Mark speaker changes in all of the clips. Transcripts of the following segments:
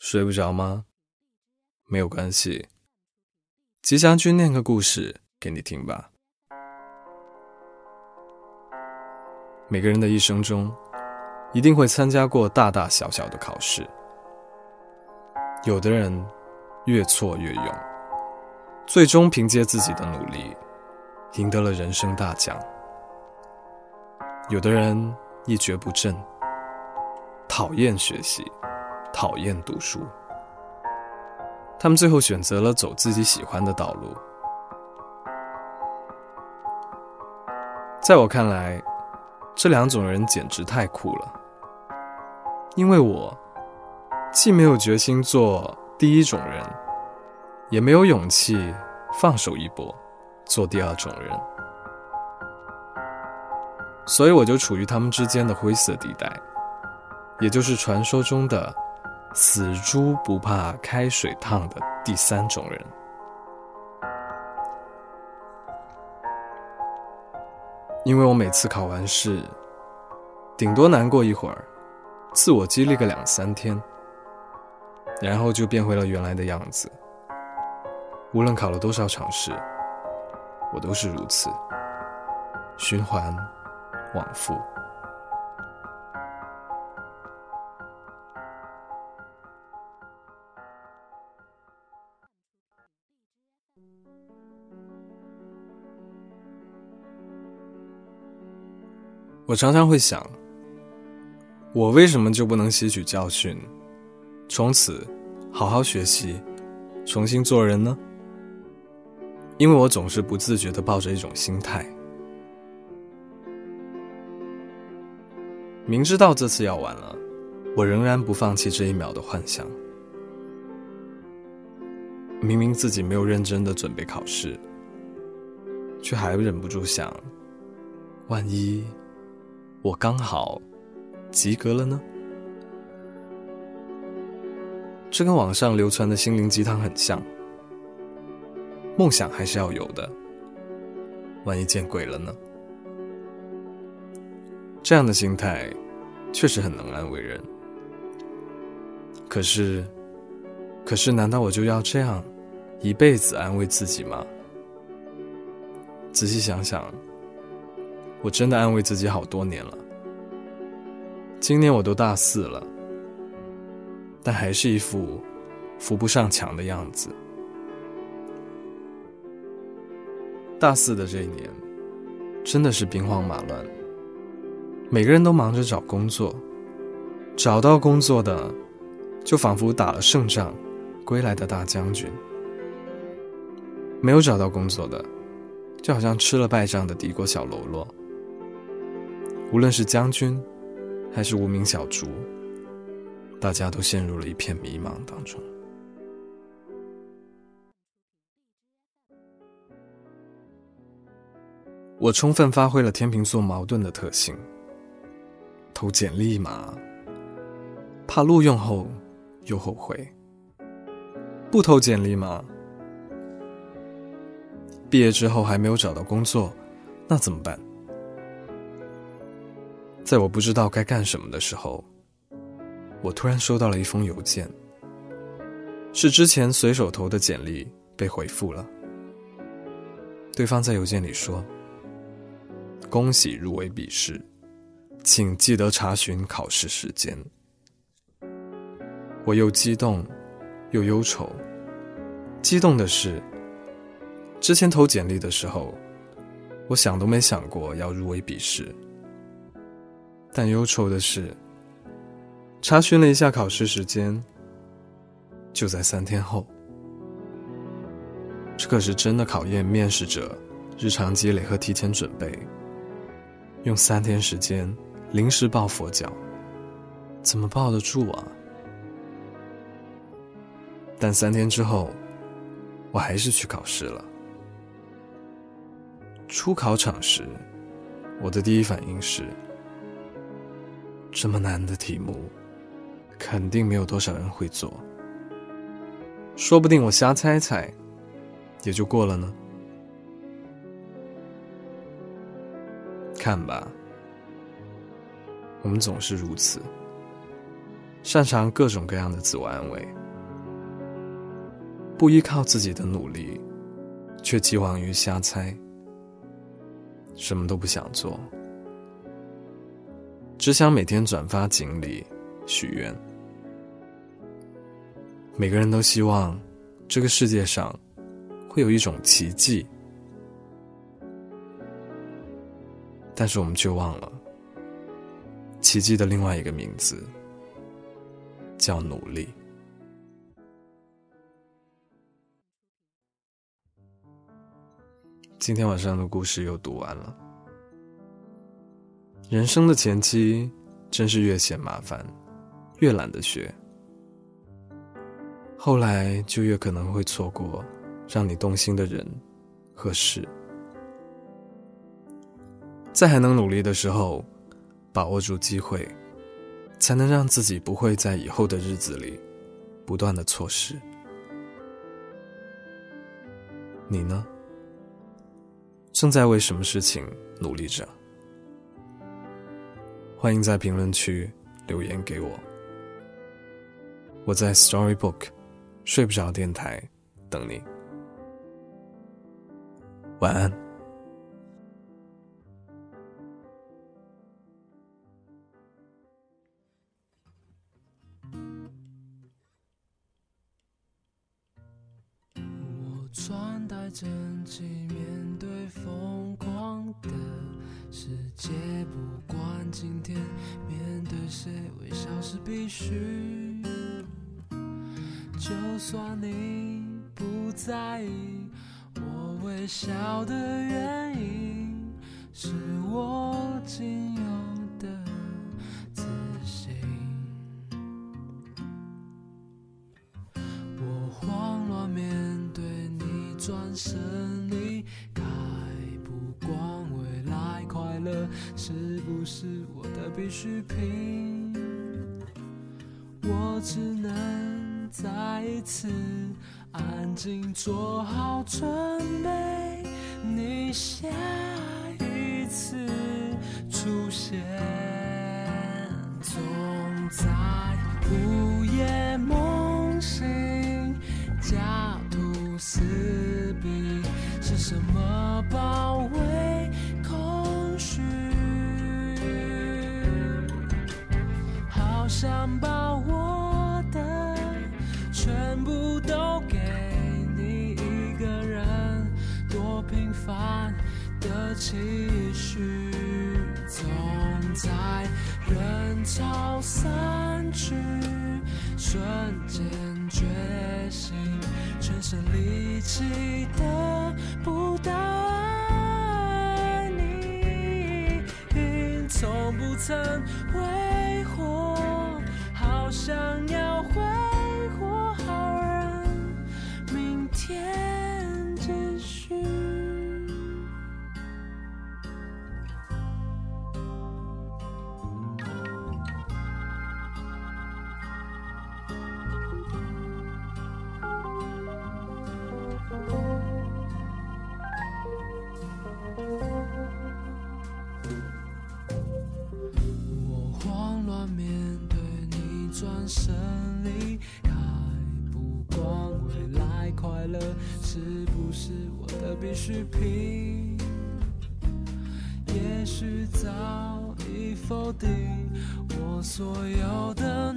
Speaker 1: 睡不着吗？没有关系，吉祥君念个故事给你听吧。每个人的一生中，一定会参加过大大小小的考试。有的人越挫越勇，最终凭借自己的努力，赢得了人生大奖。有的人一蹶不振，讨厌学习。讨厌读书，他们最后选择了走自己喜欢的道路。在我看来，这两种人简直太酷了。因为我既没有决心做第一种人，也没有勇气放手一搏做第二种人，所以我就处于他们之间的灰色地带，也就是传说中的。死猪不怕开水烫的第三种人，因为我每次考完试，顶多难过一会儿，自我激励个两三天，然后就变回了原来的样子。无论考了多少场试，我都是如此，循环往复。我常常会想，我为什么就不能吸取教训，从此好好学习，重新做人呢？因为我总是不自觉的抱着一种心态，明知道这次要完了，我仍然不放弃这一秒的幻想。明明自己没有认真的准备考试，却还忍不住想，万一……我刚好及格了呢。这跟网上流传的心灵鸡汤很像。梦想还是要有的，万一见鬼了呢？这样的心态确实很能安慰人。可是，可是，难道我就要这样一辈子安慰自己吗？仔细想想。我真的安慰自己好多年了。今年我都大四了，但还是一副扶不上墙的样子。大四的这一年，真的是兵荒马乱，每个人都忙着找工作，找到工作的，就仿佛打了胜仗归来的大将军；没有找到工作的，就好像吃了败仗的敌国小喽啰。无论是将军，还是无名小卒，大家都陷入了一片迷茫当中。我充分发挥了天秤座矛盾的特性：投简历嘛，怕录用后又后悔；不投简历嘛，毕业之后还没有找到工作，那怎么办？在我不知道该干什么的时候，我突然收到了一封邮件，是之前随手投的简历被回复了。对方在邮件里说：“恭喜入围笔试，请记得查询考试时间。”我又激动又忧愁。激动的是，之前投简历的时候，我想都没想过要入围笔试。但忧愁的是，查询了一下考试时间，就在三天后。这可是真的考验面试者日常积累和提前准备。用三天时间临时抱佛脚，怎么抱得住啊？但三天之后，我还是去考试了。出考场时，我的第一反应是。这么难的题目，肯定没有多少人会做。说不定我瞎猜猜，也就过了呢。看吧，我们总是如此，擅长各种各样的自我安慰，不依靠自己的努力，却寄望于瞎猜，什么都不想做，只想每天转发锦鲤、许愿。每个人都希望这个世界上会有一种奇迹，但是我们却忘了，奇迹的另外一个名字。叫努力。今天晚上的故事又读完了。人生的前期真是越嫌麻烦，越懒得学，后来就越可能会错过让你动心的人和事。在还能努力的时候，把握住机会。才能让自己不会在以后的日子里不断的错失。你呢？正在为什么事情努力着？欢迎在评论区留言给我。我在 Storybook 睡不着电台等你。晚安。
Speaker 2: 必须。就算你不在意，我微笑的原因，是我仅有的自信。我慌乱面对你。转身离开，不管未来快乐是不是我的必需品，我只能再一次安静做好准备，你下一次出现，总在午夜梦醒，家徒四壁。是什么包围空虚？好想把期许，总在人潮散去瞬间觉醒，全身力气得。不到爱你，从不曾为我慌乱面对你转身离开，不管未来快乐是不是我的必需品。也许早已否定我所有的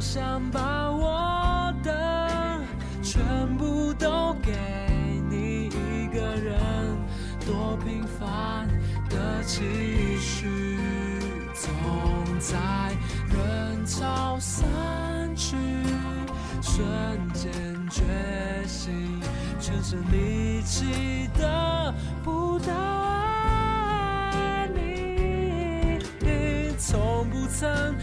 Speaker 2: 想把我的全部都给你一个人，多平凡的期许，总在人潮散去瞬间觉醒，全身力气的。不到爱你，从不曾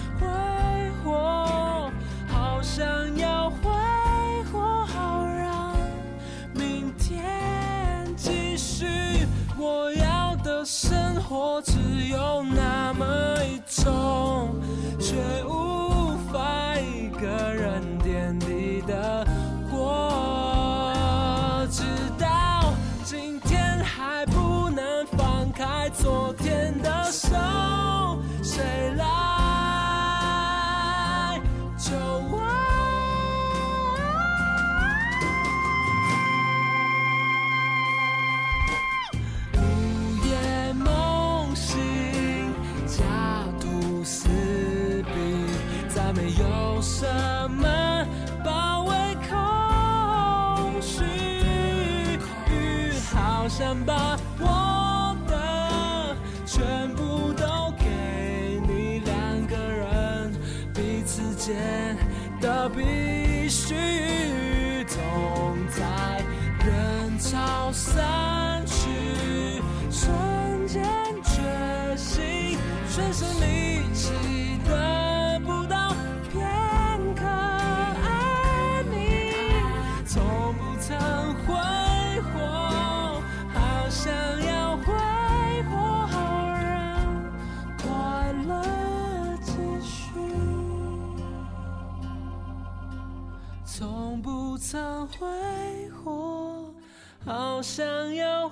Speaker 2: 活只有那么一种，却什么包围空虚，好想把我的全部都给你，两个人彼此间的必须，总在人潮散去，瞬间觉醒，全身力气的我想要